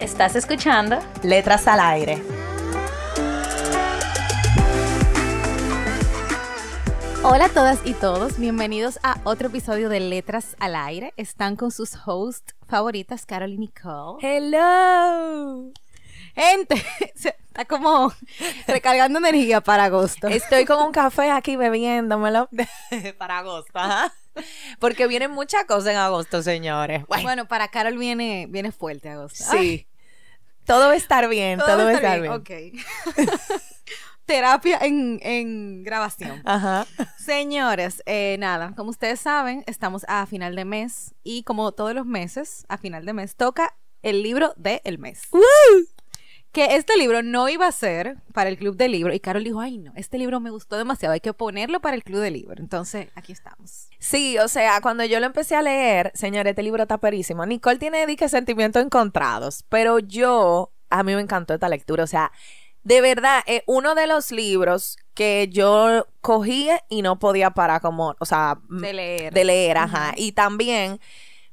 ¿Estás escuchando? Letras al aire. Hola a todas y todos, bienvenidos a otro episodio de Letras al Aire. Están con sus hosts favoritas, Carol y Nicole. Hello. Gente, está como recargando energía para agosto. Estoy con un café aquí bebiéndomelo para agosto, ajá. Porque vienen muchas cosas en agosto, señores. Bueno, para Carol viene, viene fuerte agosto. Sí. Todo va a estar bien, todo, va a estar bien. Ok. terapia en, grabación. Ajá. Señores, eh, nada, como ustedes saben, estamos a final de mes y como todos los meses, a final de mes toca el libro del mes. Que este libro no iba a ser para el club de libro y Carol dijo, ay no, este libro me gustó demasiado, hay que ponerlo para el club de libro. Entonces, aquí estamos. Sí, o sea, cuando yo lo empecé a leer, señores, este libro está perísimo. Nicole tiene dique sentimientos encontrados, pero yo, a mí me encantó esta lectura, o sea de verdad, es uno de los libros que yo cogí y no podía parar como, o sea, de leer. De leer, ajá. Y también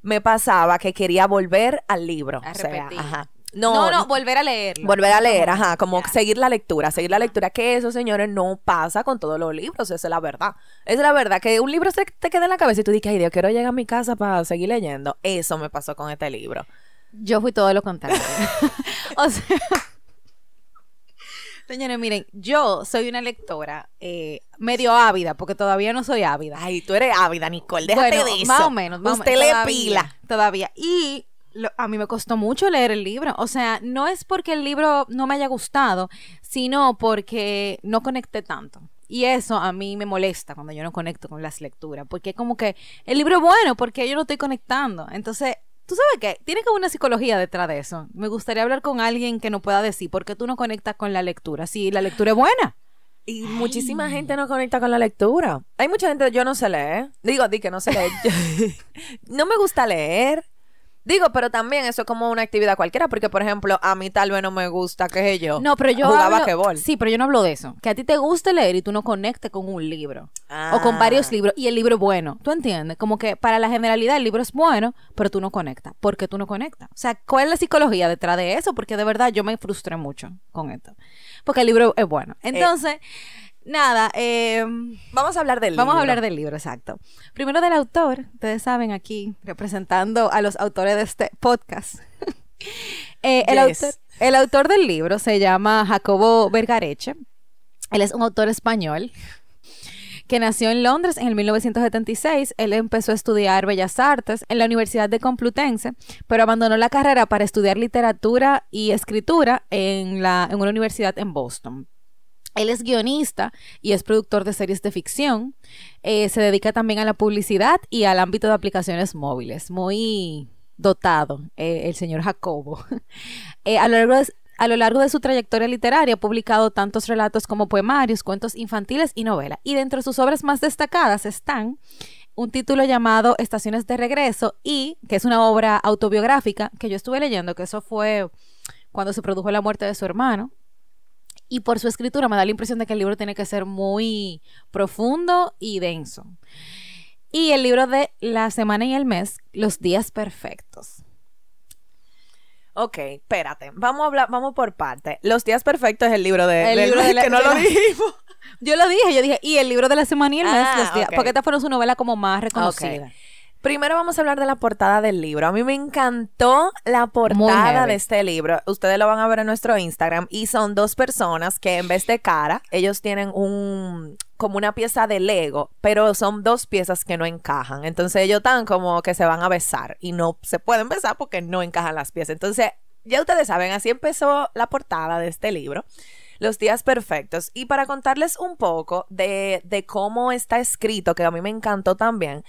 me pasaba que quería volver al libro. A repetir. ajá. No, no, volver a leerlo. Volver a leer, ajá, como seguir la lectura, seguir la lectura, que eso, señores, no pasa con todos los libros, esa es la verdad. Esa es la verdad, que un libro se te queda en la cabeza y tú dices, ay Dios, quiero llegar a mi casa para seguir leyendo. Eso me pasó con este libro. Yo fui todo lo contrario. o sea, Señores, miren, yo soy una lectora eh, medio ávida, porque todavía no soy ávida. Ay, tú eres ávida, Nicole, déjate de eso. Más o menos, más Usted le pila. Todavía. Y a mí me costó mucho leer el libro. O sea, no es porque el libro no me haya gustado, sino porque no conecté tanto. Y eso a mí me molesta cuando yo no conecto con las lecturas, porque como que el libro es bueno, porque yo no estoy conectando. Entonces, tú sabes qué, tiene como una psicología detrás de eso. Me gustaría hablar con alguien que no pueda decir por qué tú no conectas con la lectura. Si la lectura es buena. Y muchísima gente no conecta con la lectura. Hay mucha gente, yo no sé leer. Digo, di que no sé leer. no me gusta leer. Digo, pero también eso es como una actividad cualquiera, porque por ejemplo, a mí tal vez no me gusta, qué sé yo. No, pero yo jugaba hablo, Sí, pero yo no hablo de eso. Que a ti te guste leer y tú no conectes con un libro o con varios ah. libros y el libro es bueno. ¿Tú entiendes? Como que para la generalidad el libro es bueno, pero tú no conectas. ¿Por qué tú no conectas? O sea, ¿cuál es la psicología detrás de eso? Porque de verdad yo me frustré mucho con esto. Porque el libro es bueno. Eh, Entonces, Nada, em, vamos a hablar del libro. Vamos a hablar del libro, exacto. Primero del autor, ustedes saben aquí, representando a los autores de este podcast. Eh, el, autor, el autor del libro se llama Jacobo Vergareche. Él es un autor español que nació en Londres en el 1976. Él empezó a estudiar Bellas Artes en la Universidad de Complutense, pero abandonó la carrera para estudiar literatura y escritura en, la, en una universidad en Boston. Él es guionista y es productor de series de ficción. Eh, se dedica también a la publicidad y al ámbito de aplicaciones móviles. Muy dotado eh, el señor Jacobo. Eh, a, lo largo de, a lo largo de su trayectoria literaria ha publicado tantos relatos como poemarios, cuentos infantiles y novelas. Y dentro de sus obras más destacadas están un título llamado Estaciones de Regreso y que es una obra autobiográfica que yo estuve leyendo, que eso fue cuando se produjo la muerte de su hermano, y por su escritura me da la impresión de que el libro tiene que ser muy profundo y denso. Y el libro de la semana y el mes, Los días perfectos. Ok, espérate. Vamos a hablar, vamos por parte. Los días perfectos es el libro de, el libro de la, que no lo dijimos. Yo lo dije, yo dije, y el libro de la semana y el mes, ah, los porque esta fue su novela como más reconocida. Primero vamos a hablar de la portada del libro. A mí me encantó la portada de este libro. Ustedes lo van a ver en nuestro Instagram y son dos personas que en vez de cara, ellos tienen un como una pieza de Lego, pero son dos piezas que no encajan. Entonces ellos están como que se van a besar y no se pueden besar porque no encajan las piezas. Entonces, ya ustedes saben, así empezó la portada de este libro. Los días perfectos. Y para contarles un poco de, de cómo está escrito, que a mí me encantó también,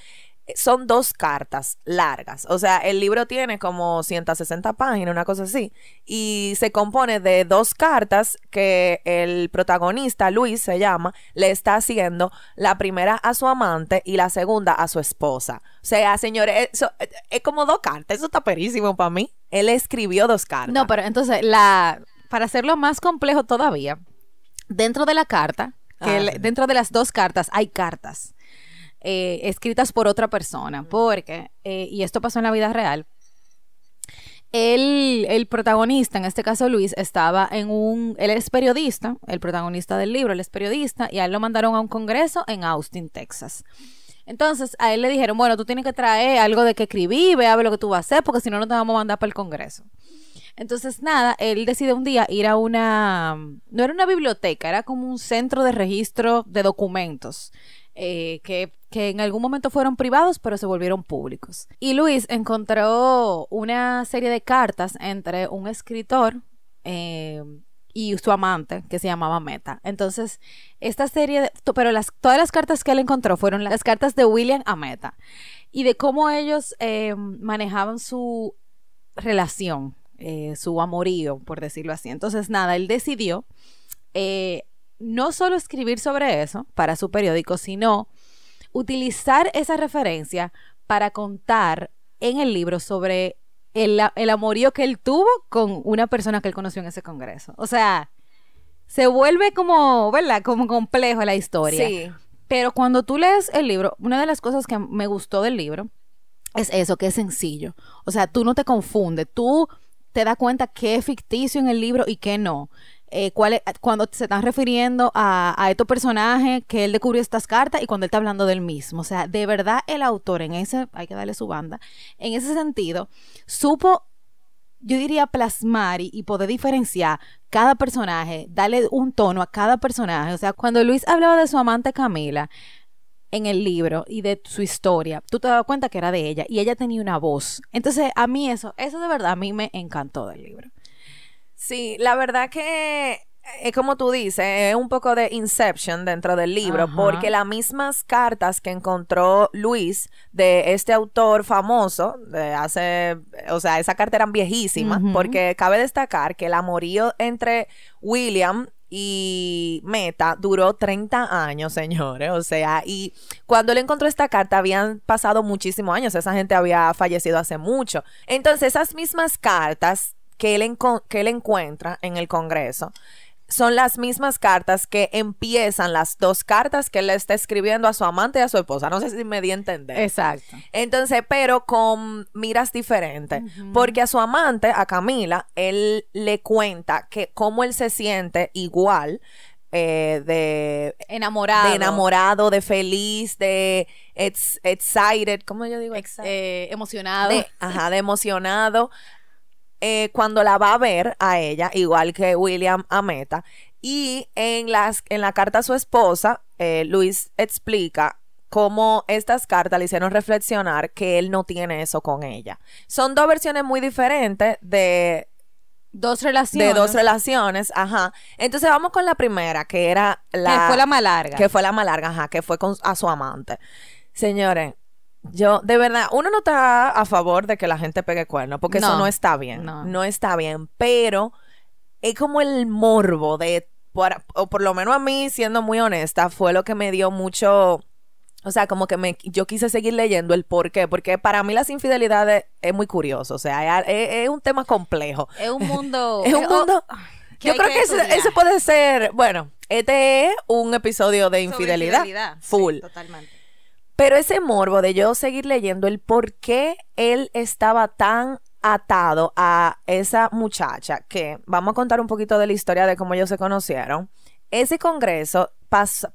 son dos cartas largas. O sea, el libro tiene como 160 páginas, una cosa así. Y se compone de dos cartas que el protagonista, Luis se llama, le está haciendo la primera a su amante y la segunda a su esposa. O sea, señores, eso es como dos cartas. Eso está perísimo para mí. Él escribió dos cartas. No, pero entonces, la, para hacerlo más complejo todavía, dentro de la carta, que ah, dentro de las dos cartas hay cartas. Eh, escritas por otra persona, porque, eh, y esto pasó en la vida real, el, el, protagonista, en este caso Luis, estaba en un, él es periodista, el protagonista del libro, él es periodista, y a él lo mandaron a un congreso en Austin, Texas. Entonces a él le dijeron, bueno, tú tienes que traer algo de que escribí, ve a ver lo que tú vas a hacer, porque si no, no te vamos a mandar para el congreso. Entonces, nada, él decide un día ir a una, no era una biblioteca, era como un centro de registro de documentos. Eh, que, en algún momento fueron privados, pero se volvieron públicos. Y Luis encontró una serie de cartas entre un escritor eh, y su amante, que se llamaba Meta. Entonces, esta serie, pero todas las cartas que él encontró fueron las cartas de William a Meta y de cómo ellos eh, manejaban su relación, su amorío, por decirlo así. Entonces, nada, él decidió no solo escribir sobre eso para su periódico, sino utilizar esa referencia para contar en el libro sobre el, amorío que él tuvo con una persona que él conoció en ese congreso. O sea, se vuelve como, ¿verdad? Como complejo la historia. Sí. Pero cuando tú lees el libro, una de las cosas que me gustó del libro es eso, que es sencillo. O sea, tú no te confundes, tú te das cuenta qué es ficticio en el libro y qué no. Eh, cuando se están refiriendo a, estos personajes que él descubrió estas cartas y cuando él está hablando del mismo. O sea, de verdad el autor en ese, hay que darle su banda, en ese sentido, supo, yo diría, plasmar y, poder diferenciar cada personaje, darle un tono a cada personaje. O sea, cuando Luis hablaba de su amante Camila, en el libro y de su historia, tú te das cuenta que era de ella y ella tenía una voz. Entonces, a mí eso, eso de verdad a mí me encantó del libro. Sí, la verdad que es como tú dices, es un poco de Inception dentro del libro, porque las mismas cartas que encontró Luis de este autor famoso, de hace, o sea, esa carta eran viejísimas, porque cabe destacar que el amorío entre William y Meta duró 30 años, señores. O sea, y cuando él encontró esta carta habían pasado muchísimos años. Esa gente había fallecido hace mucho. Entonces, esas mismas cartas que él, que él encuentra en el Congreso son las mismas cartas que empiezan las dos cartas que él le está escribiendo a su amante y a su esposa. No sé si me di a entender. Exacto. Entonces, pero con miras diferentes. Porque a su amante, a Camila, él le cuenta que cómo él se siente igual eh, de enamorado. De enamorado, de feliz, de excited, ¿cómo yo digo? Eh, emocionado. ajá, de emocionado eh, cuando la va a ver a ella, igual que William a Meta. Y en, las, en la carta a su esposa, eh, Luis explica cómo estas cartas le hicieron reflexionar que él no tiene eso con ella. Son dos versiones muy diferentes de dos relaciones. De dos relaciones, ajá. Entonces vamos con la primera, que era la... Que fue la más larga. Que fue la más larga, ajá, que fue con, a su amante. Señores, yo, de verdad, uno no está a favor de que la gente pegue cuernos, porque eso no está bien. No. está bien. Pero es como el morbo de, o por lo menos a mí, siendo muy honesta, fue lo que me dio mucho. O sea, como que me, yo quise seguir leyendo el por qué, porque para mí las infidelidades es muy curioso, o sea, es, un tema complejo. Es un mundo... es un mundo... yo creo que, ese, puede ser, bueno, este es un episodio de infidelidad, full. totalmente. Pero ese morbo de yo seguir leyendo el por qué él estaba tan atado a esa muchacha, que vamos a contar un poquito de la historia de cómo ellos se conocieron. Ese congreso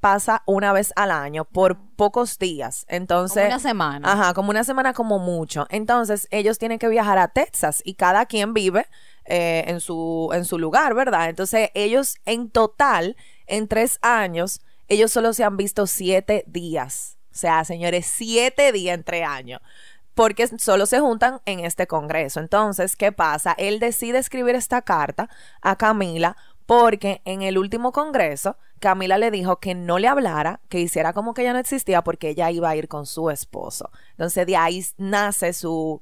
pasa una vez al año por pocos días. Entonces. Como una semana. Ajá, como una semana como mucho. Entonces, ellos tienen que viajar a Texas y cada quien vive eh, en, su, en su lugar, ¿verdad? Entonces, ellos en total, en tres años, ellos solo se han visto siete días. O sea, señores, siete días entre años porque solo se juntan en este congreso. Entonces, ¿qué pasa? Él decide escribir esta carta a Camila porque en el último congreso Camila le dijo que no le hablara, que hiciera como que ella no existía porque ella iba a ir con su esposo. Entonces de ahí nace su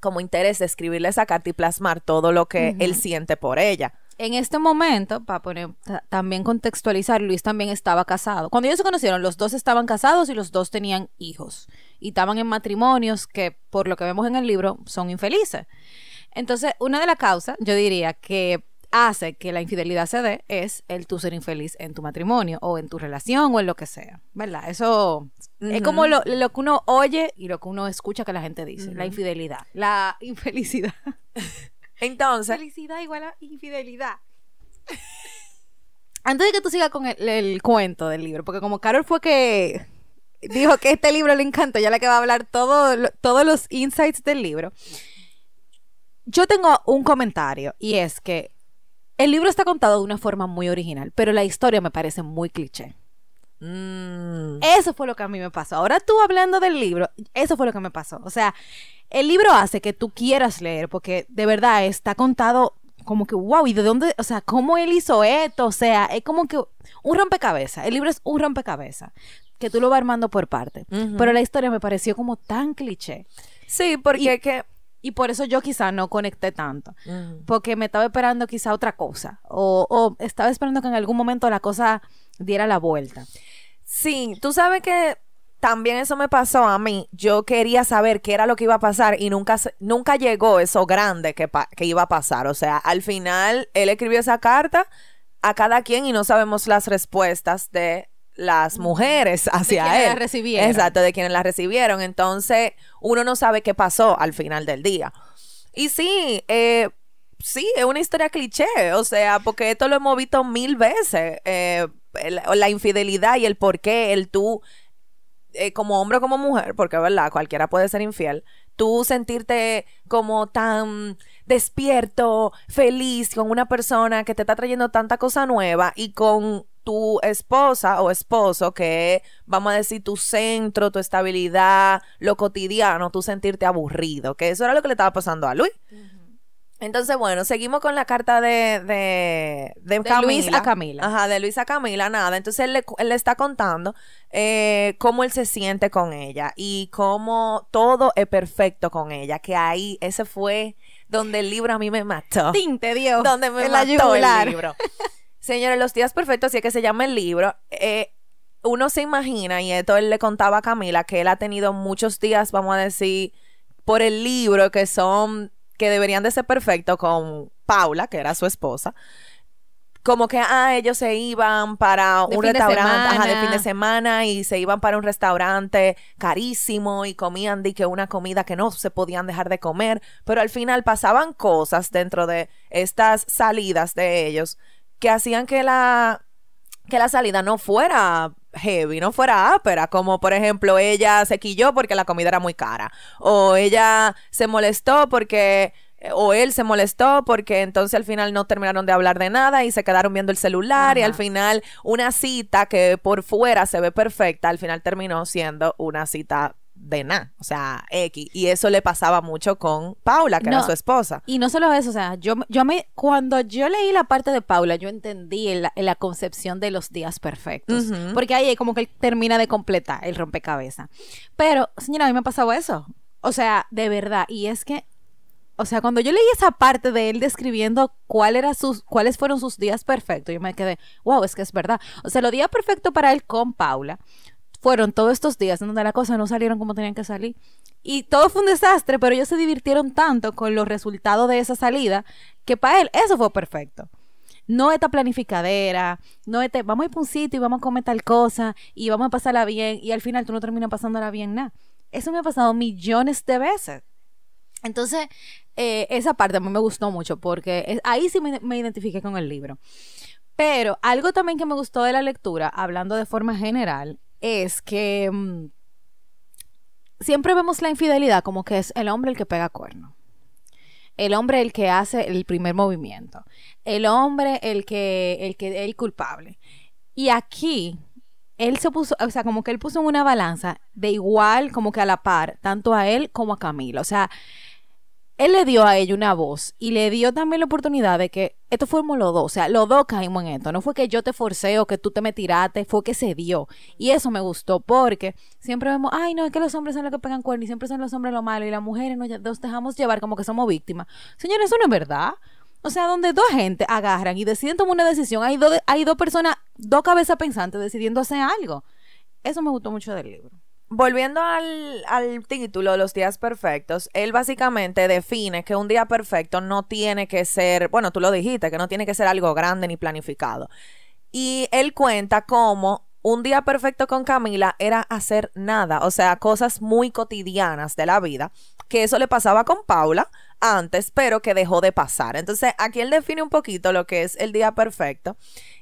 como interés de escribirle esa carta y plasmar todo lo que él siente por ella. En este momento, para poner también contextualizar, Luis también estaba casado. Cuando ellos se conocieron, los dos estaban casados y los dos tenían hijos. Y estaban en matrimonios que, por lo que vemos en el libro, son infelices. Entonces, una de las causas, yo diría que hace que la infidelidad se dé es el tú ser infeliz en tu matrimonio o en tu relación o en lo que sea, ¿verdad? Eso es como lo, que uno oye y lo que uno escucha que la gente dice, la infidelidad, la infelicidad. Entonces... Felicidad igual a infidelidad. Antes de que tú sigas con el, cuento del libro, porque como Carol fue que dijo que este libro le encanta, ya la que va a hablar todo, todos los insights del libro. Yo tengo un comentario y es que el libro está contado de una forma muy original, pero la historia me parece muy cliché. Mm. Eso fue lo que a mí me pasó. Ahora tú hablando del libro, eso fue lo que me pasó. O sea, el libro hace que tú quieras leer, porque de verdad está contado como que, wow, ¿y de dónde? O sea, ¿cómo él hizo esto? O sea, es como que un rompecabezas. El libro es un rompecabezas, que tú lo vas armando por parte. Pero la historia me pareció como tan cliché. Sí, porque que y por eso yo quizá no conecté tanto. Porque me estaba esperando quizá otra cosa. O, estaba esperando que en algún momento la cosa diera la vuelta. Sí, tú sabes que también eso me pasó a mí. Yo quería saber qué era lo que iba a pasar y nunca, nunca llegó eso grande que, que iba a pasar. O sea, al final él escribió esa carta a cada quien y no sabemos las respuestas de las mujeres hacia de él. La recibieron. Exacto, de quienes la recibieron. Entonces, uno no sabe qué pasó al final del día. Y sí, eh, sí, es una historia cliché, o sea, porque esto lo hemos visto mil veces. Eh, la infidelidad y el por qué el tú, eh, como hombre o como mujer, porque verdad, cualquiera puede ser infiel, tú sentirte como tan despierto, feliz con una persona que te está trayendo tanta cosa nueva y con tu esposa o esposo, que vamos a decir, tu centro, tu estabilidad, lo cotidiano, tú sentirte aburrido, que eso era lo que le estaba pasando a Luis. Entonces, bueno, seguimos con la carta de, de, de, Luis a Camila. Ajá, de Luis a Camila, nada. Entonces, él le, él le está contando eh, cómo él se siente con ella y cómo todo es perfecto con ella, que ahí ese fue donde el libro a mí me mató. Tinte, Dios. Donde me mató el libro. Señores, Los días perfectos, así es que se llama el libro. Eh, uno se imagina, y esto él le contaba a Camila, que él ha tenido muchos días, vamos a decir, por el libro, que son, que deberían de ser perfectos con Paula, que era su esposa. Como que, ah, ellos se iban para un restaurante de, fin de semana y se iban para un restaurante carísimo y comían di que una comida que no se podían dejar de comer, pero al final pasaban cosas dentro de estas salidas de ellos que hacían que la, que la salida no fuera heavy, no fuera ápera, como por ejemplo ella se quilló porque la comida era muy cara, o ella se molestó porque o él se molestó porque entonces al final no terminaron de hablar de nada y se quedaron viendo el celular y al final una cita que por fuera se ve perfecta, al final terminó siendo una cita de nada, o sea, X. Y eso le pasaba mucho con Paula, que era su esposa. Y no solo eso, o sea, yo, yo me, cuando yo leí la parte de Paula, yo entendí en la, concepción de los días perfectos. Porque ahí como que él termina de completar el rompecabezas. Pero, señora, a mí me ha pasado eso. O sea, de verdad. Y es que, o sea, cuando yo leí esa parte de él describiendo cuál era sus, cuáles fueron sus días perfectos, yo me quedé, wow, es que es verdad. O sea, los días perfectos para él con Paula fueron todos estos días en donde las cosas no salieron como tenían que salir. Y todo fue un desastre, pero ellos se divirtieron tanto con los resultados de esa salida que para él eso fue perfecto. No esta planificadera, no este, vamos a ir a un sitio y vamos a comer tal cosa y vamos a pasarla bien y al final tú no terminas pasándola bien nada. Eso me ha pasado millones de veces. Entonces, eh, esa parte a mí me gustó mucho porque ahí sí me, me identifiqué con el libro. Pero algo también que me gustó de la lectura, hablando de forma general, es que mm, siempre vemos la infidelidad como que es el hombre el que pega cuerno. El hombre el que hace el primer movimiento. El hombre el que, el que es culpable. Y aquí, él se puso, o sea, como que él puso en una balanza de igual, como que a la par, tanto a él como a Camila. O sea, él le dio a ella una voz y le dio también la oportunidad de que esto fuimos los dos, o sea, los dos caímos en esto, no fue que yo te forcé o que tú te me tiraste, fue que se dio. Y eso me gustó porque siempre vemos, ay, no, es que los hombres son los que pegan cuernos y siempre son los hombres lo malo y las mujeres nos, dejamos llevar como que somos víctimas. Señores, eso no es verdad. O sea, donde dos gente agarran y deciden tomar una decisión, hay, dos hay dos personas, dos cabezas pensantes decidiendo hacer algo. Eso me gustó mucho del libro volviendo al, título, Los días perfectos, él básicamente define que un día perfecto no tiene que ser, bueno, tú lo dijiste, que no tiene que ser algo grande ni planificado. Y él cuenta cómo un día perfecto con Camila era hacer nada, o sea, cosas muy cotidianas de la vida, que eso le pasaba con Paula antes, pero que dejó de pasar. Entonces, aquí él define un poquito lo que es el día perfecto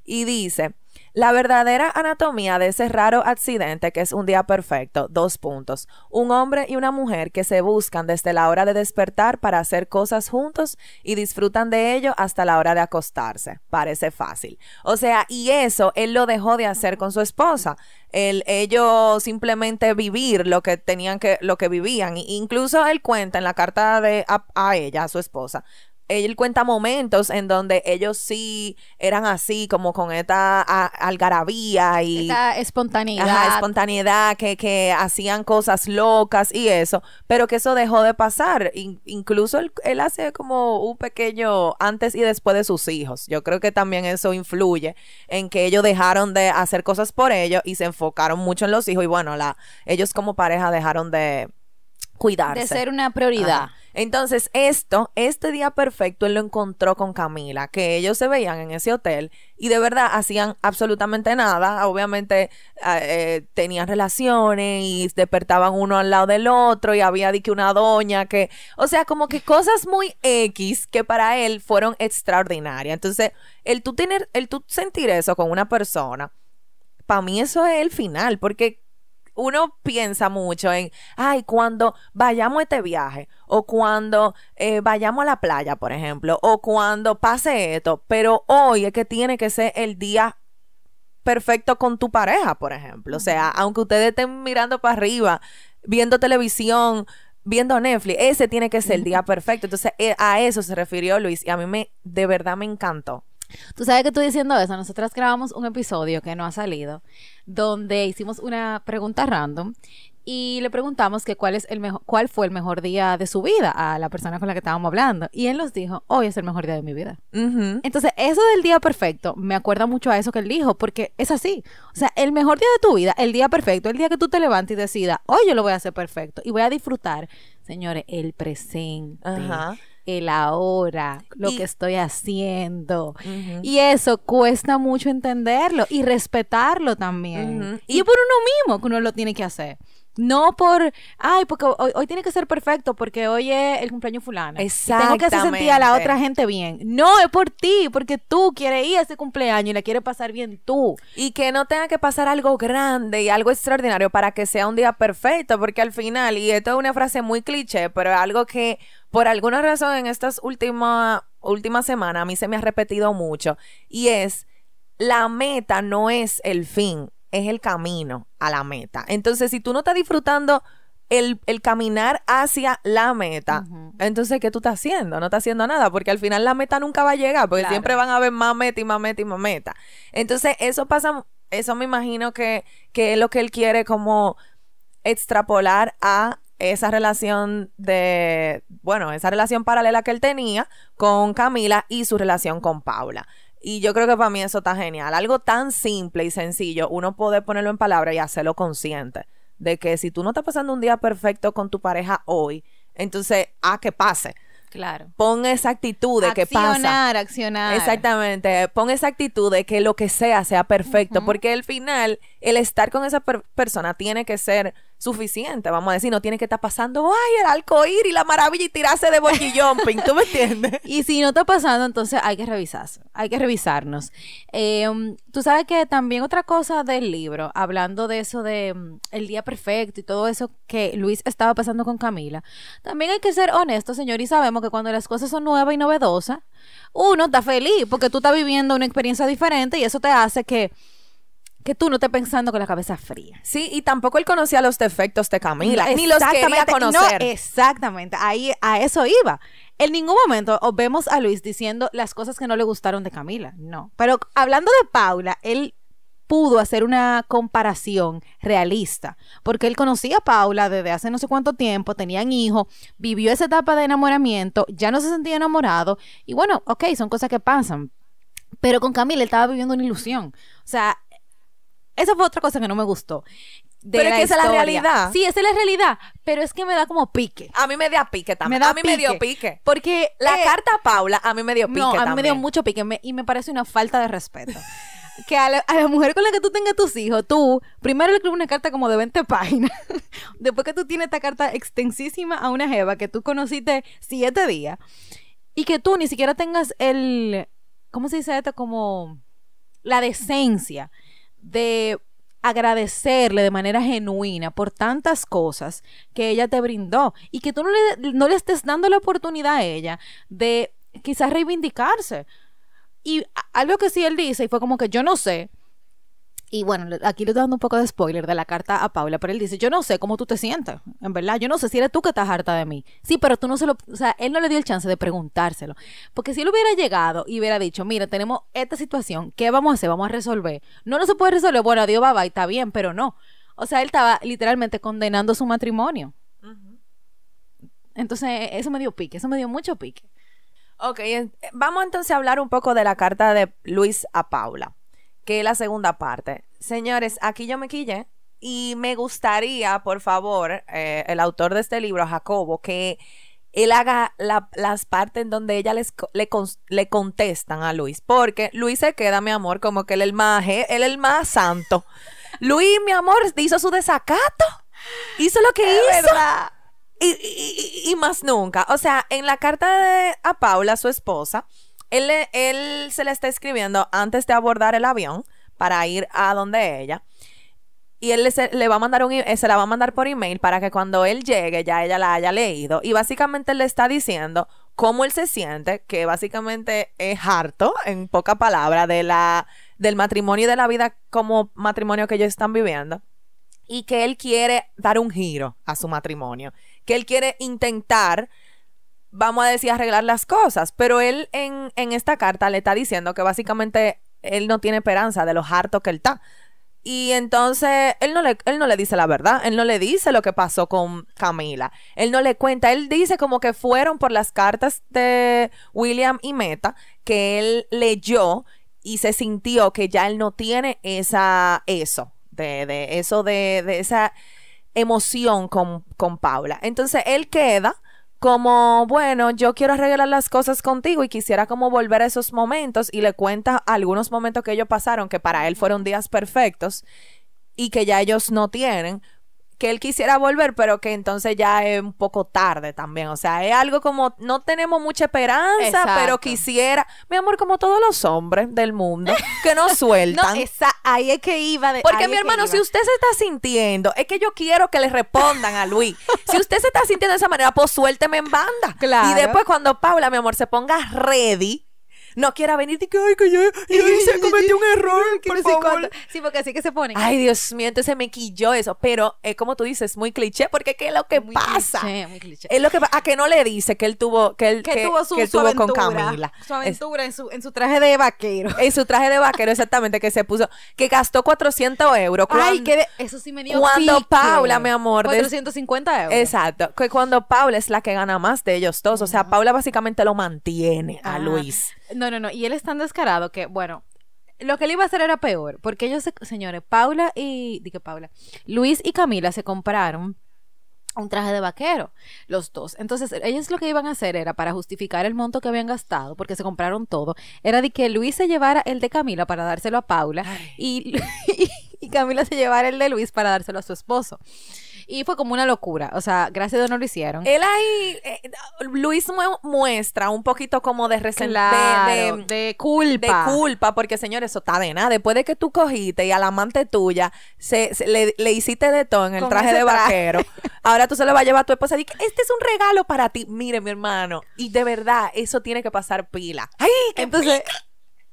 y dice, la verdadera anatomía de ese raro accidente que es un día perfecto, dos puntos. Un hombre y una mujer que se buscan desde la hora de despertar para hacer cosas juntos y disfrutan de ello hasta la hora de acostarse. Parece fácil. O sea, y eso él lo dejó de hacer con su esposa. El, ellos simplemente vivir lo que tenían que, lo que vivían. Incluso él cuenta en la carta de a ella, a su esposa, él cuenta momentos en donde ellos sí eran así, como con esta algarabía y... Esta espontaneidad. espontaneidad, que, que, hacían cosas locas y eso, pero que eso dejó de pasar. incluso él, él, hace como un pequeño antes y después de sus hijos. Yo creo que también eso influye en que ellos dejaron de hacer cosas por ellos y se enfocaron mucho en los hijos y bueno, la, ellos como pareja dejaron de cuidarse. De ser una prioridad. Entonces, esto, este día perfecto, él lo encontró con Camila, que ellos se veían en ese hotel y de verdad hacían absolutamente nada. Obviamente ah, eh, tenían relaciones y despertaban uno al lado del otro y había de que una doña que, o sea, como que cosas muy X que para él fueron extraordinarias. Entonces, el tú tener, el tú sentir eso con una persona, para mí eso es el final, porque uno piensa mucho en, ay, cuando vayamos a este viaje, o cuando eh, vayamos a la playa, por ejemplo, o cuando pase esto, pero hoy es que tiene que ser el día perfecto con tu pareja, por ejemplo. O sea, aunque ustedes estén mirando para arriba, viendo televisión, viendo Netflix, ese tiene que ser el día perfecto. Entonces, eh, a eso se refirió Luis y a mí me, de verdad me encantó. Tú sabes que tú diciendo eso, nosotras grabamos un episodio que no ha salido, donde hicimos una pregunta random y le preguntamos que cuál es el mejor, cuál fue el mejor día de su vida a la persona con la que estábamos hablando. Y él nos dijo, hoy es el mejor día de mi vida. Entonces, eso del día perfecto me acuerda mucho a eso que él dijo, porque es así. O sea, el mejor día de tu vida, el día perfecto, el día que tú te levantes y decidas, hoy yo lo voy a hacer perfecto y voy a disfrutar, señores, el presente. El ahora, lo que estoy haciendo. Y eso cuesta mucho entenderlo y respetarlo también. Y, y por uno mismo que uno lo tiene que hacer. No por, ay, porque hoy, tiene que ser perfecto porque hoy es el cumpleaños fulano. Tengo que hacer sentir a la otra gente bien. No, es por ti, porque tú quieres ir a ese cumpleaños y la quieres pasar bien tú. Y que no tenga que pasar algo grande y algo extraordinario para que sea un día perfecto, porque al final, y esto es una frase muy cliché, pero algo que por alguna razón en estas últimas última semanas a mí se me ha repetido mucho, y es, la meta no es el fin, es el camino a la meta. Entonces, si tú no estás disfrutando el, caminar hacia la meta, entonces, ¿qué tú estás haciendo? No estás haciendo nada, porque al final la meta nunca va a llegar, porque siempre van a haber más meta y más meta y más meta. Entonces, eso pasa, eso me imagino que, que es lo que él quiere como extrapolar a esa relación de, bueno, esa relación paralela que él tenía con Camila y su relación con Paula. Y yo creo que para mí eso está genial. Algo tan simple y sencillo, uno puede ponerlo en palabras y hacerlo consciente. De que si tú no estás pasando un día perfecto con tu pareja hoy, entonces, a que pase. Claro. Pon esa actitud de que pasa. Accionar, accionar. Exactamente. Pon esa actitud de que lo que sea sea perfecto. Porque al final, el estar con esa persona tiene que ser suficiente, vamos a decir, no tiene que estar pasando, ay, el alcohol y la maravilla y tirarse de boquillón, ¿tú me entiendes? y si no está pasando, entonces hay que revisarse, hay que revisarnos. Em, tú sabes que también otra cosa del libro, hablando de eso de mm, el día perfecto y todo eso que Luis estaba pasando con Camila, también hay que ser honesto, señor, y sabemos que cuando las cosas son nuevas y novedosas, uno está feliz porque tú estás viviendo una experiencia diferente y eso te hace que que tú no estés pensando con la cabeza fría. Sí, y tampoco él conocía los defectos de Camila, ni los quería conocer. exactamente, ahí a eso iba. En ningún momento vemos a Luis diciendo las cosas que no le gustaron de Camila, no. Pero hablando de Paula, él pudo hacer una comparación realista, porque él conocía a Paula desde hace no sé cuánto tiempo, tenían hijos, vivió esa etapa de enamoramiento, ya no se sentía enamorado, y bueno, ok, son cosas que pasan, pero con Camila él estaba viviendo una ilusión. O sea, esa fue otra cosa que no me gustó. pero es que esa es la realidad. Sí, esa es la realidad. Pero es que me da como pique. A mí me da pique también. a mí me dio pique. Porque la eh, carta a Paula a mí me dio pique. No, a mí me dio mucho pique y me parece una falta de respeto. que a la, mujer con la que tú tengas tus hijos, tú primero le escribes una carta como de 20 páginas. Después que tú tienes esta carta extensísima a una jeva que tú conociste siete días. Y que tú ni siquiera tengas el. ¿Cómo se dice esto? Como la decencia de agradecerle de manera genuina por tantas cosas que ella te brindó y que tú no le, no le estés dando la oportunidad a ella de quizás reivindicarse. Y algo que sí él dice, y fue como que yo no sé, y bueno, aquí le estoy dando un poco de spoiler de la carta a Paula, pero él dice, yo no sé cómo tú te sientes, en verdad, yo no sé si eres tú que estás harta de mí. Sí, pero tú no se lo, o sea, él no le dio el chance de preguntárselo. Porque si él hubiera llegado y hubiera dicho, mira, tenemos esta situación, ¿qué vamos a hacer? Vamos a resolver. No, no se puede resolver, bueno, adiós, bye, bye, está bien, pero no. O sea, él estaba literalmente condenando su matrimonio. Entonces, eso me dio pique, eso me dio mucho pique. Ok, vamos entonces a hablar un poco de la carta de Luis a Paula, que es la segunda parte. Señores, aquí yo me quillé y me gustaría, por favor, eh, el autor de este libro, Jacobo, que él haga las partes en donde ella les, le, le, contestan a Luis, porque Luis se queda, mi amor, como que él es el más, él es el más santo. Luis, mi amor, hizo su desacato, hizo lo que hizo. Verdad. Y, más nunca. O sea, en la carta de, a Paula, su esposa, él, él se le está escribiendo antes de abordar el avión para ir a donde ella. Y él le, va a mandar un, se la va a mandar por email para que cuando él llegue ya ella la haya leído. Y básicamente le está diciendo cómo él se siente, que básicamente es harto, en poca palabra, de la, del matrimonio y de la vida como matrimonio que ellos están viviendo. Y que él quiere dar un giro a su matrimonio que él quiere intentar, vamos a decir, arreglar las cosas, pero él en, esta carta le está diciendo que básicamente él no tiene esperanza de lo harto que él está. Y entonces él no, le, él no le dice la verdad, él no le dice lo que pasó con Camila, él no le cuenta, él dice como que fueron por las cartas de William y Meta que él leyó y se sintió que ya él no tiene esa, eso, de, de eso de, de esa emoción con, con Paula. Entonces él queda como, bueno, yo quiero arreglar las cosas contigo y quisiera como volver a esos momentos y le cuenta algunos momentos que ellos pasaron que para él fueron días perfectos y que ya ellos no tienen, que él quisiera volver, pero que entonces ya es un poco tarde también. O sea, es algo como no tenemos mucha esperanza, pero quisiera, mi amor, como todos los hombres del mundo, que no sueltan. no, esa, ahí es que iba. De, Porque mi hermano, si usted se está sintiendo, es que yo quiero que le respondan a Luis. si usted se está sintiendo de esa manera, pues suélteme en banda. Claro. Y después cuando Paula, mi amor, se ponga ready no quiera venir y que, ay, que yo, yo hice, cometí un error, por favor. Sí, porque así que se ponen. Ay, Dios mío, entonces me quilló eso. Pero, eh, como tú dices, muy cliché, porque ¿qué es lo que pasa? Cliché, muy cliché. Es lo que a que no le dice que él tuvo, que él que, tuvo, su, que tuvo con Camila. Su aventura en, su, en su traje de vaquero. En su traje de vaquero, exactamente, que se puso, que gastó 400 euros. ay, que eso sí me dio Cuando Paula, mi amor. 450 euros. Exacto. Que cuando Paula es la que gana más de ellos dos. O sea, Paula básicamente lo mantiene a Luis. No, no, no. Y él es tan descarado que, bueno, lo que él iba a hacer era peor. Porque ellos, señores, Paula y. Dije Paula. Luis y Camila se compraron un traje de vaquero, los dos. Entonces, ellos lo que iban a hacer era para justificar el monto que habían gastado, porque se compraron todo, era de que Luis se llevara el de Camila para dárselo a Paula y, y, Camila se llevara el de Luis para dárselo a su esposo. Y fue como una locura. O sea, gracias a Dios no lo hicieron. Él ahí, eh, Luis muestra un poquito como de resentimiento. de, culpa. De culpa, porque señores, eso está de nada. Después de que tú cogiste y a la amante tuya se, le, hiciste de todo en el traje de vaquero, ahora tú se lo vas a llevar a tu esposa y dices, este es un regalo para ti. Mire, mi hermano. Y de verdad, eso tiene que pasar pila. Ay, entonces...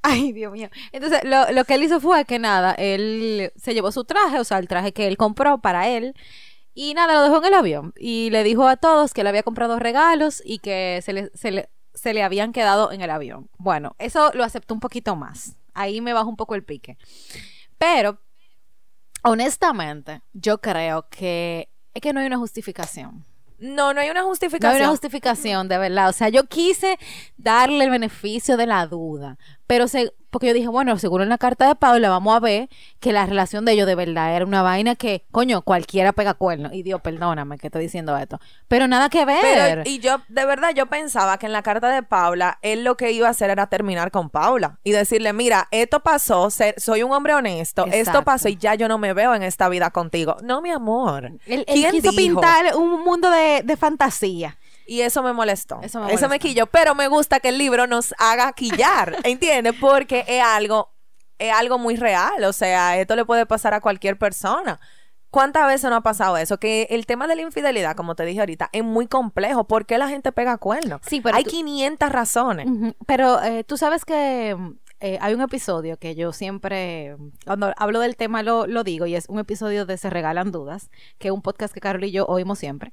Ay, Dios mío. Entonces, lo, lo que él hizo fue que nada, él se llevó su traje, o sea, el traje que él compró para él. Y nada, lo dejó en el avión. Y le dijo a todos que le había comprado regalos y que se le, se le, se le habían quedado en el avión. Bueno, eso lo aceptó un poquito más. Ahí me bajó un poco el pique. Pero, honestamente, yo creo que es que no hay una justificación. No, no hay una justificación. No hay una justificación, de verdad. O sea, yo quise darle el beneficio de la duda, pero se, porque yo dije, bueno, seguro en la carta de Paula vamos a ver que la relación de ellos de verdad era una vaina que, coño, cualquiera pega cuerno. Y Dios, perdóname que estoy diciendo esto. Pero nada que ver. y yo, de verdad, yo pensaba que en la carta de Paula, él lo que iba a hacer era terminar con Paula y decirle, mira, esto pasó, soy un hombre honesto, esto pasó y ya yo no me veo en esta vida contigo. No, mi amor. Él, quiso pintar un mundo de, de fantasía. Y eso me molestó. Eso me, quilló. Pero me gusta que el libro nos haga quillar, ¿entiendes? Porque es algo, es algo muy real. O sea, esto le puede pasar a cualquier persona. ¿Cuántas veces no ha pasado eso? Que el tema de la infidelidad, como te dije ahorita, es muy complejo. ¿Por qué la gente pega cuernos? Sí, pero hay 500 razones. Pero eh, tú sabes que eh, hay un episodio que yo siempre, cuando hablo del tema lo, lo, digo, y es un episodio de Se Regalan Dudas, que es un podcast que Carol y yo oímos siempre.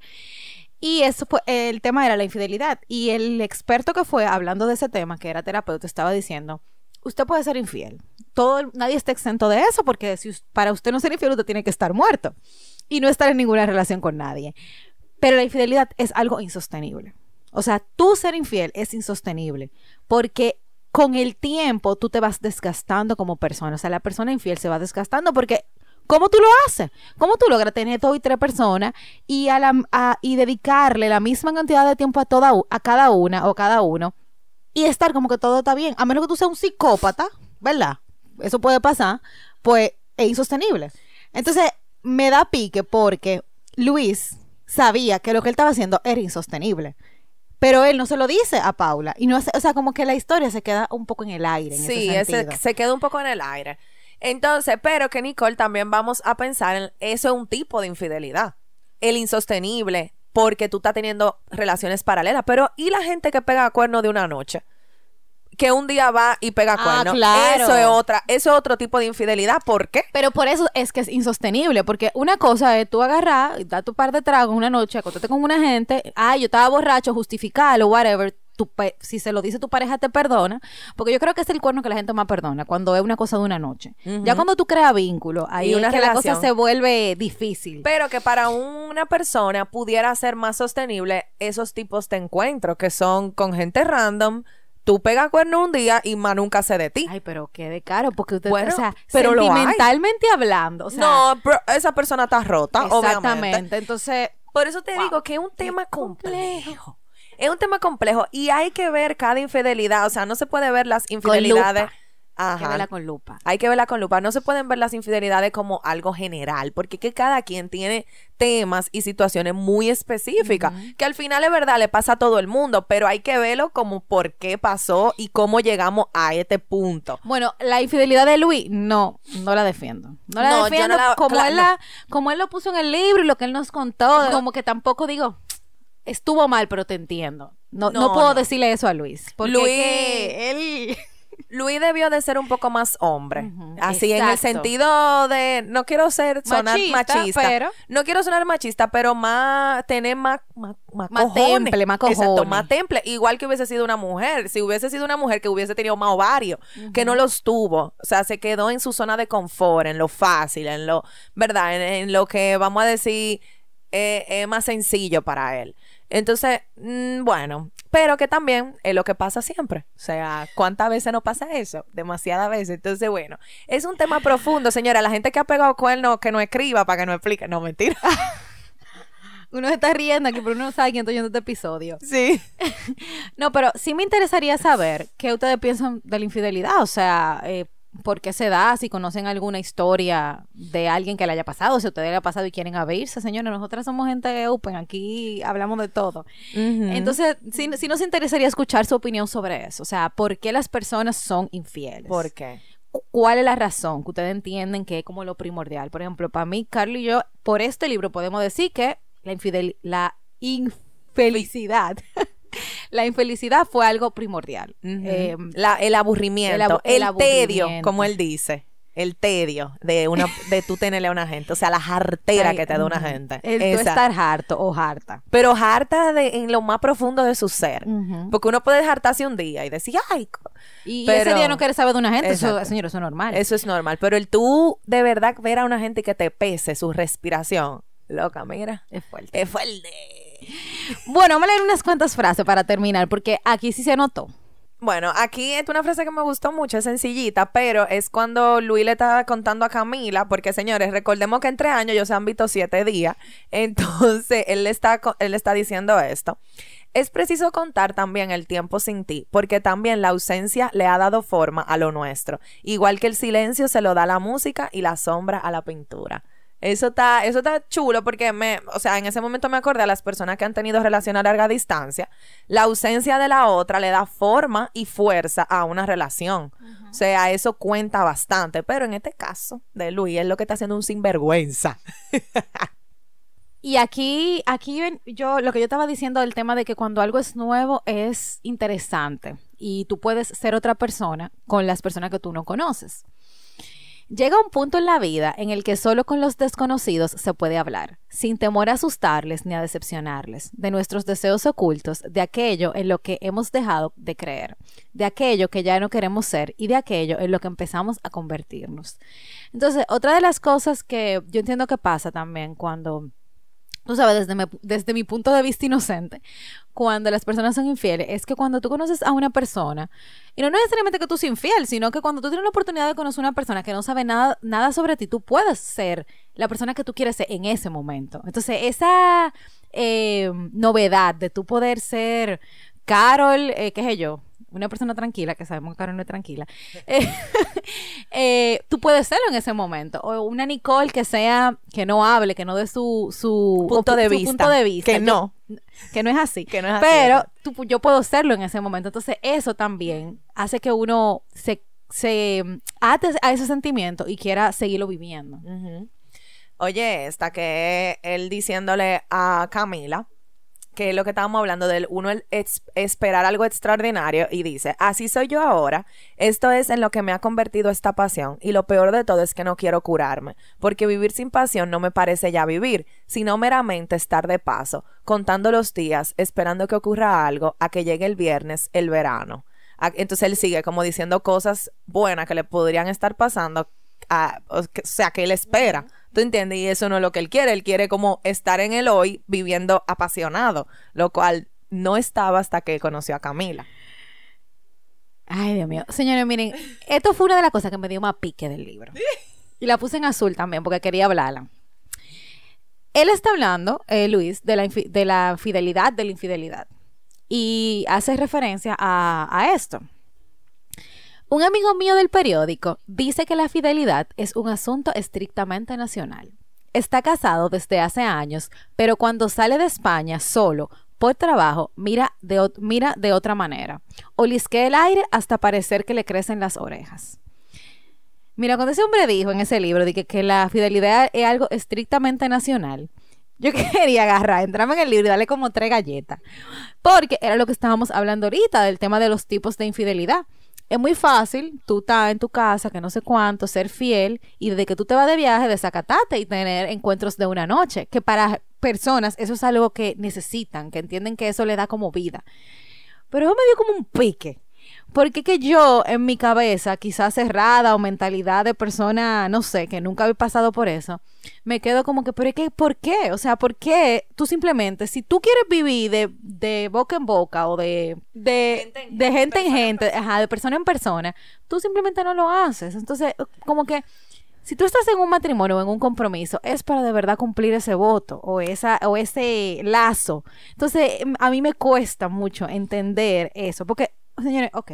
Y eso fue, el tema era la infidelidad. Y el experto que fue hablando de ese tema, que era terapeuta, estaba diciendo, usted puede ser infiel. Todo, nadie está exento de eso porque si para usted no ser infiel, usted tiene que estar muerto y no estar en ninguna relación con nadie. Pero la infidelidad es algo insostenible. O sea, tú ser infiel es insostenible porque con el tiempo tú te vas desgastando como persona. O sea, la persona infiel se va desgastando porque ¿Cómo tú lo haces? ¿Cómo tú logras tener dos y tres personas y, a la, y dedicarle la misma cantidad de tiempo a, toda, a cada una o cada uno y estar como que todo está bien? A menos que tú seas un psicópata, ¿verdad? Eso puede pasar, pues es insostenible. Entonces, me da pique porque Luis sabía que lo que él estaba haciendo era insostenible. Pero él no se lo dice a Paula. Y no o sea, como que la historia se queda un poco en el aire. sí, se queda un poco en el aire. Entonces, pero que Nicole también vamos a pensar en eso es un tipo de infidelidad. El insostenible, porque tú estás teniendo relaciones paralelas. Pero, ¿y la gente que pega cuerno de una noche? que un día va y pega ah, cuerno. Claro. Eso es otra, eso es otro tipo de infidelidad. ¿Por qué? Pero por eso es que es insostenible, porque una cosa es tú agarrar, dar tu par de tragos una noche, acostarte con una gente, ay, yo estaba borracho, justificarlo, whatever, si se lo dice tu pareja te perdona, porque yo creo que es el cuerno que la gente más perdona cuando es una cosa de una noche. Ya cuando tú creas vínculo, ahí una es que la cosa se vuelve difícil. Pero que para una persona pudiera ser más sostenible esos tipos de encuentros que son con gente random, tú pegas cuerno un día y más nunca sé de ti. Ay, pero qué de caro, porque usted, o sea, pero sentimentalmente hablando, o sea, no, esa persona está rota, exactamente. Entonces, por eso te digo que es un tema complejo. Es un tema complejo y hay que ver cada infidelidad. O sea, no se puede ver las infidelidades. Hay que verla con lupa. Hay que verla con lupa. No se pueden ver las infidelidades como algo general, porque que cada quien tiene temas y situaciones muy específicas, que al final es verdad, le pasa a todo el mundo, pero hay que verlo como por qué pasó y cómo llegamos a este punto. Bueno, la infidelidad de Luis, no, no la defiendo. No la defiendo como, él como él lo puso en el libro y lo que él nos contó, como que tampoco digo, estuvo mal, pero te entiendo. No, no, puedo decirle eso a Luis. Porque Luis, él... Luis debió de ser un poco más hombre. Así en el sentido de no quiero ser sonar machista, pero no quiero sonar machista, pero más tener más más, más, temple, más cojones. Exacto, más temple, igual que hubiese sido una mujer. Si hubiese sido una mujer que hubiese tenido más ovario, que no los tuvo, o sea, se quedó en su zona de confort, en lo fácil, en lo, ¿verdad? En, lo que vamos a decir eh, es más sencillo para él. Entonces, mm, bueno, pero que también es lo que pasa siempre. O sea, ¿cuántas veces no pasa eso? Demasiadas veces. Entonces, bueno, es un tema profundo, señora. La gente que ha pegado cuernos, que no escriba para que no explique. No, mentira. uno se está riendo aquí, pero uno no sabe quién está oyendo este episodio. Sí. no, pero sí me interesaría saber qué ustedes piensan de la infidelidad. O sea, eh, por qué se da, si conocen alguna historia de alguien que le haya pasado, si a ustedes le ha pasado y quieren abrirse, señores, nosotras somos gente open, aquí hablamos de todo. Entonces, sí, nos interesaría escuchar su opinión sobre eso, o sea, ¿por qué las personas son infieles? ¿Por qué? ¿Cuál es la razón que ustedes entienden que es como lo primordial? Por ejemplo, para mí, Carlos y yo, por este libro podemos decir que la, infidel la infelicidad la infelicidad fue algo primordial. Em, el aburrimiento, el, tedio, como él dice el tedio de una de tú tenerle a una gente, o sea, la jartera que te da una gente. El tú estar harto o harta. Pero harta de, en lo más profundo de su ser. Porque uno puede hartarse un día y decir, ay. Y ese día no quieres saber de una gente, eso, señor, eso es normal. Eso es normal. Pero el tú de verdad ver a una gente que te pese su respiración, loca, mira. Es fuerte. Es fuerte. Bueno, vamos a leer unas cuantas frases para terminar, porque aquí sí se notó. Bueno, aquí es una frase que me gustó mucho, es sencillita, pero es cuando Luis le está contando a Camila, porque señores, recordemos que entre años ellos se han visto siete días, entonces él está, él está diciendo esto. Es preciso contar también el tiempo sin ti, porque también la ausencia le ha dado forma a lo nuestro, igual que el silencio se lo da la música y la sombra a la pintura. Eso está, eso está chulo porque me, o sea, en ese momento me acordé a las personas que han tenido relación a larga distancia. La ausencia de la otra le da forma y fuerza a una relación. O sea, eso cuenta bastante. Pero en este caso de Luis, es lo que está haciendo un sinvergüenza. Y aquí, aquí yo, lo que yo estaba diciendo del tema de que cuando algo es nuevo es interesante y tú puedes ser otra persona con las personas que tú no conoces. Llega un punto en la vida en el que solo con los desconocidos se puede hablar, sin temor a asustarles ni a decepcionarles, de nuestros deseos ocultos, de aquello en lo que hemos dejado de creer, de aquello que ya no queremos ser y de aquello en lo que empezamos a convertirnos. Entonces, otra de las cosas que yo entiendo que pasa también cuando tú sabes, desde mi, desde mi punto de vista inocente, cuando las personas son infieles, es que cuando tú conoces a una persona, y no necesariamente que tú seas infiel, sino que cuando tú tienes la oportunidad de conocer a una persona que no sabe nada, nada sobre ti, tú puedes ser la persona que tú quieres ser en ese momento. Entonces, esa eh, novedad de tú poder ser Carol, eh, qué sé yo, una persona tranquila, que sabemos que Carol no es tranquila, eh, eh, tú puedes serlo en ese momento. O una Nicole que sea, que no hable, que no dé su, su, punto, de vista, punto de vista. Que no. que no es así. Que no es así Pero tú, yo puedo serlo en ese momento. Entonces, eso también hace que uno se, se ate a ese sentimiento y quiera seguirlo viviendo. Oye, esta que él diciéndole a Camila que es lo que estábamos hablando del uno esperar algo extraordinario y dice, así soy yo ahora, esto es en lo que me ha convertido esta pasión y lo peor de todo es que no quiero curarme, porque vivir sin pasión no me parece ya vivir, sino meramente estar de paso, contando los días, esperando que ocurra algo, a que llegue el viernes, el verano. Entonces él sigue como diciendo cosas buenas que le podrían estar pasando, o sea, que él espera. ¿Tú entiendes? Y eso no es lo que él quiere. Él quiere como estar en el hoy viviendo apasionado, lo cual no estaba hasta que conoció a Camila. Ay, Dios mío. Señores, miren, esto fue una de las cosas que me dio más pique del libro. Y la puse en azul también porque quería hablarla. Él está hablando, eh, Luis, de la, de la fidelidad de la infidelidad. Y hace referencia a, a esto. Un amigo mío del periódico dice que la fidelidad es un asunto estrictamente nacional. Está casado desde hace años, pero cuando sale de España solo por trabajo, mira de, mira de otra manera. Olisquea el aire hasta parecer que le crecen las orejas. Mira, cuando ese hombre dijo en ese libro de que, la fidelidad es algo estrictamente nacional, yo quería agarrar, entrarme en el libro y darle como tres galletas. Porque era lo que estábamos hablando ahorita del tema de los tipos de infidelidad es muy fácil, tú estás en tu casa, que no sé cuánto, ser fiel y desde que tú te vas de viaje, desacatarte y tener encuentros de una noche, que para personas eso es algo que necesitan, que entienden que eso le da como vida. Pero eso me dio como un pique. Porque que yo en mi cabeza, quizás cerrada o mentalidad de persona, no sé, que nunca había pasado por eso, me quedo como que, pero es que, ¿por qué? O sea, ¿por qué tú simplemente, si tú quieres vivir de, boca en boca o de, de gente en, de gente, en gente ajá, de persona en persona, tú simplemente no lo haces. Entonces, como que si tú estás en un matrimonio o en un compromiso, es para de verdad cumplir ese voto o, esa, o ese lazo. Entonces, a mí me cuesta mucho entender eso, porque señores, ok,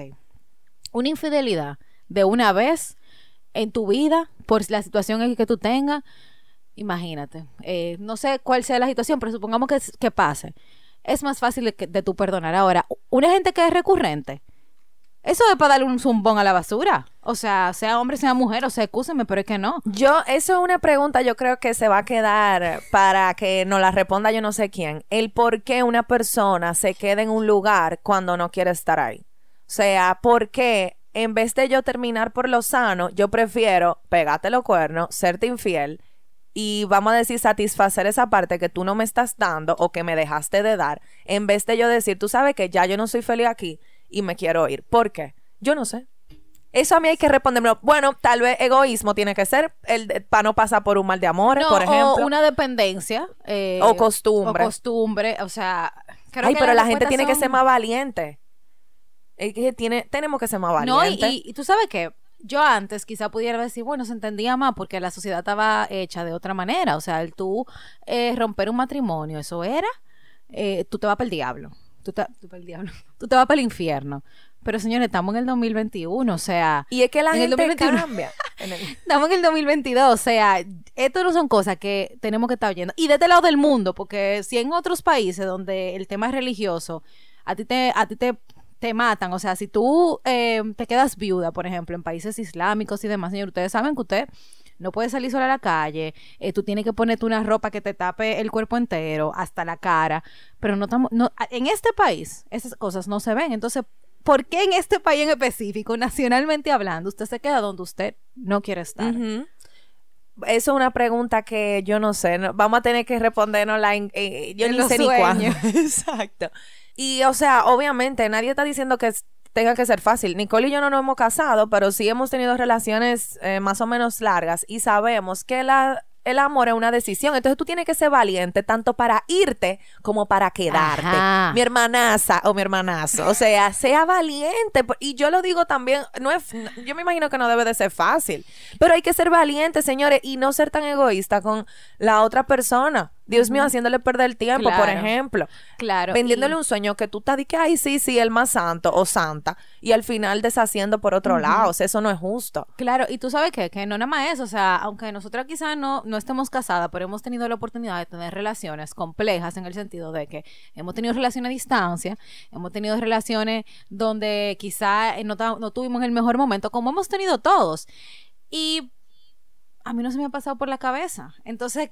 una infidelidad de una vez en tu vida, por la situación que tú tengas, imagínate, eh, no sé cuál sea la situación, pero supongamos que, que pase. Es más fácil de, de tú perdonar. Ahora, una gente que es recurrente, Eso es para darle un zumbón a la basura. O sea, sea hombre, sea mujer, o sea, excúsenme, pero es que no. Yo, eso es una pregunta, yo creo que se va a quedar para que nos la responda yo no sé quién. El por qué una persona se queda en un lugar cuando no quiere estar ahí. O sea, ¿por qué en vez de yo terminar por lo sano, yo prefiero pegarte los cuernos, serte infiel y vamos a decir satisfacer esa parte que tú no me estás dando o que me dejaste de dar, en vez de yo decir, tú sabes que ya yo no soy feliz aquí y me quiero ir. ¿Por qué? Yo no sé. Eso a mí hay que responderme. Bueno, tal vez egoísmo tiene que ser el para no pasar por un mal de amor, por ejemplo. O una dependencia. Eh, o costumbre. O costumbre. O sea. Ay, pero la, gente tiene que ser más valiente. Es que tiene, tenemos que ser más valientes. No, y, tú sabes que yo antes quizá pudiera decir, bueno, se entendía más porque la sociedad estaba hecha de otra manera. O sea, el tú eh, romper un matrimonio, eso era, eh, tú te vas para el diablo. Tú te, tú, el diablo. tú te vas para el infierno. Pero señores, estamos en el 2021, o sea... Y es que la gente cambia. Estamos en el 2022, o sea, esto no son cosas que tenemos que estar oyendo. Y de este lado del mundo, porque si en otros países donde el tema es religioso, a ti te, a ti te, te matan, o sea, si tú eh, te quedas viuda, por ejemplo, en países islámicos y demás, señor, ustedes saben que usted no puedes salir sola a la calle, eh, tú tienes que ponerte una ropa que te tape el cuerpo entero, hasta la cara, pero no estamos, no, en este país esas cosas no se ven, entonces ¿por qué en este país en específico, nacionalmente hablando, usted se queda donde usted no quiere estar? Eso es una pregunta que yo no sé. vamos a tener que respondernos la eh, yo ni sé ni cuándo. Exacto. Y, o sea, obviamente, nadie está diciendo que tenga que ser fácil. Nicole y yo no nos hemos casado, pero sí hemos tenido relaciones eh, más o menos largas y sabemos que la el amor es una decisión. Entonces tú tienes que ser valiente tanto para irte como para quedarte. Mi hermanaza o mi hermanazo. O sea, sea valiente. Y yo lo digo también, no es, yo me imagino que no debe de ser fácil. Pero hay que ser valiente, señores, y no ser tan egoísta con la otra persona. Dios mío, haciéndole perder el tiempo, por ejemplo. Claro. Vendiéndole un sueño que tú estás de que, ay, sí, sí, el más santo o santa. Y al final deshaciendo por otro lado. O sea, eso no es justo. Claro, y tú sabes que, que no nada más eso. O sea, aunque nosotros quizás no, no estemos casadas, pero hemos tenido la oportunidad de tener relaciones complejas en el sentido de que hemos tenido relaciones a distancia, hemos tenido relaciones donde quizá no, no tuvimos el mejor momento, como hemos tenido todos. Y a mí no se me ha pasado por la cabeza. Entonces,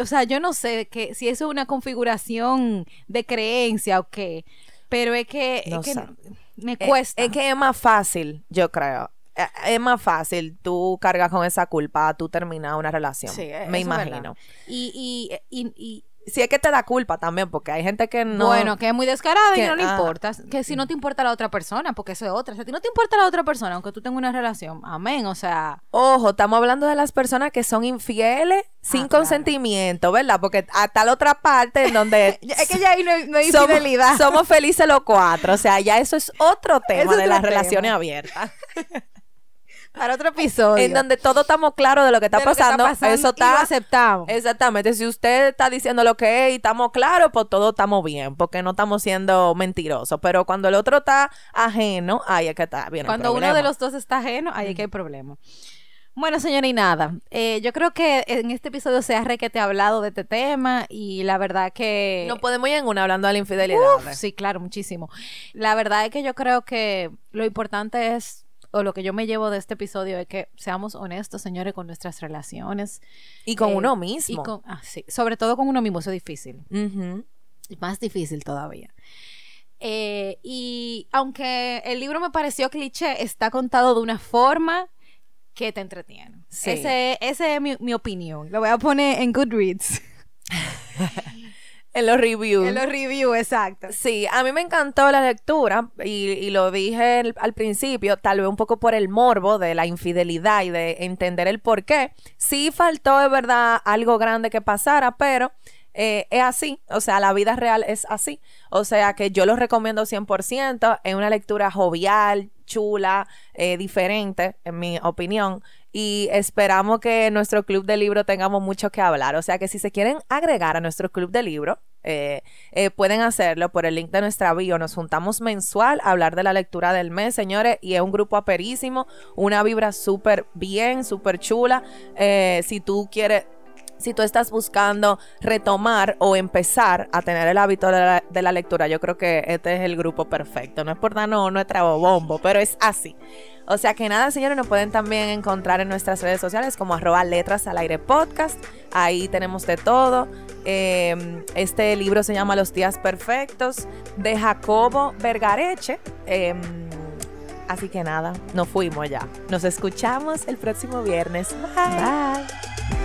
o sea, yo no sé que, si eso es una configuración de creencia o qué, pero es que, me eh, cuesta. Es, que es más fácil, yo creo. Eh, es más fácil tú cargas con esa culpa, tú terminar una relación. Sí, me imagino. y, y, si es que te da culpa también, porque hay gente que no. Bueno, que es muy descarada y no le ah, importa. Que si no te importa la otra persona, porque eso es otra. Si a ti no te importa la otra persona, aunque tú tengas una relación, amén. O sea. Ojo, estamos hablando de las personas que son infieles sin ah, consentimiento, ¿verdad? Porque hasta la otra parte en donde. es que ya ahí no hay, infidelidad. Somos, felices los cuatro. O sea, ya eso es otro tema de las relaciones abiertas. Para otro episodio. En donde todos estamos claros de lo que está, pasando, Eso está. aceptamos. Exactamente. Si usted está diciendo lo que es y estamos claros, pues todos estamos bien, porque no estamos siendo mentirosos. Pero cuando el otro está ajeno, ahí es que está bien. Cuando uno de los dos está ajeno, ahí es que hay problema. Bueno, señora, y nada. Eh, yo creo que en este episodio se ha requete hablado de este tema y la verdad que... No podemos ir en una hablando de la infidelidad. sí, claro, muchísimo. La verdad es que yo creo que lo importante es o lo que yo me llevo de este episodio es que seamos honestos, señores, con nuestras relaciones. Y con uno mismo. Y ah, sí, sobre todo con uno mismo, eso es difícil. Más difícil todavía. Eh, y aunque el libro me pareció cliché, está contado de una forma que te entretiene. Sí. Ese, esa es mi, mi opinión. Lo voy a poner en Goodreads. En los reviews. En los reviews, exacto. Sí, a mí me encantó la lectura y, lo dije al principio, tal vez un poco por el morbo de la infidelidad y de entender el por qué. Sí faltó de verdad algo grande que pasara, pero eh, es así, o sea, la vida real es así. O sea que yo lo recomiendo 100%, es una lectura jovial, chula, eh, diferente, en mi opinión. Y esperamos que en nuestro club de libro tengamos mucho que hablar. O sea que si se quieren agregar a nuestro club de libro, eh, eh, pueden hacerlo por el link de nuestra bio. Nos juntamos mensual a hablar de la lectura del mes, señores, y es un grupo aperísimo, una vibra súper bien, súper chula. si tú quieres si tú estás buscando retomar o empezar a tener el hábito de la, lectura, yo creo que este es el grupo perfecto. No es por darnos nuestro bombo, pero es así. O sea que nada, señores, nos pueden también encontrar en nuestras redes sociales como arroba letras al aire podcast. Ahí tenemos de todo. Em, este libro se llama Los días perfectos de Jacobo Vergareche. Em, así que nada, nos fuimos ya. Nos escuchamos el próximo viernes. Bye. Bye.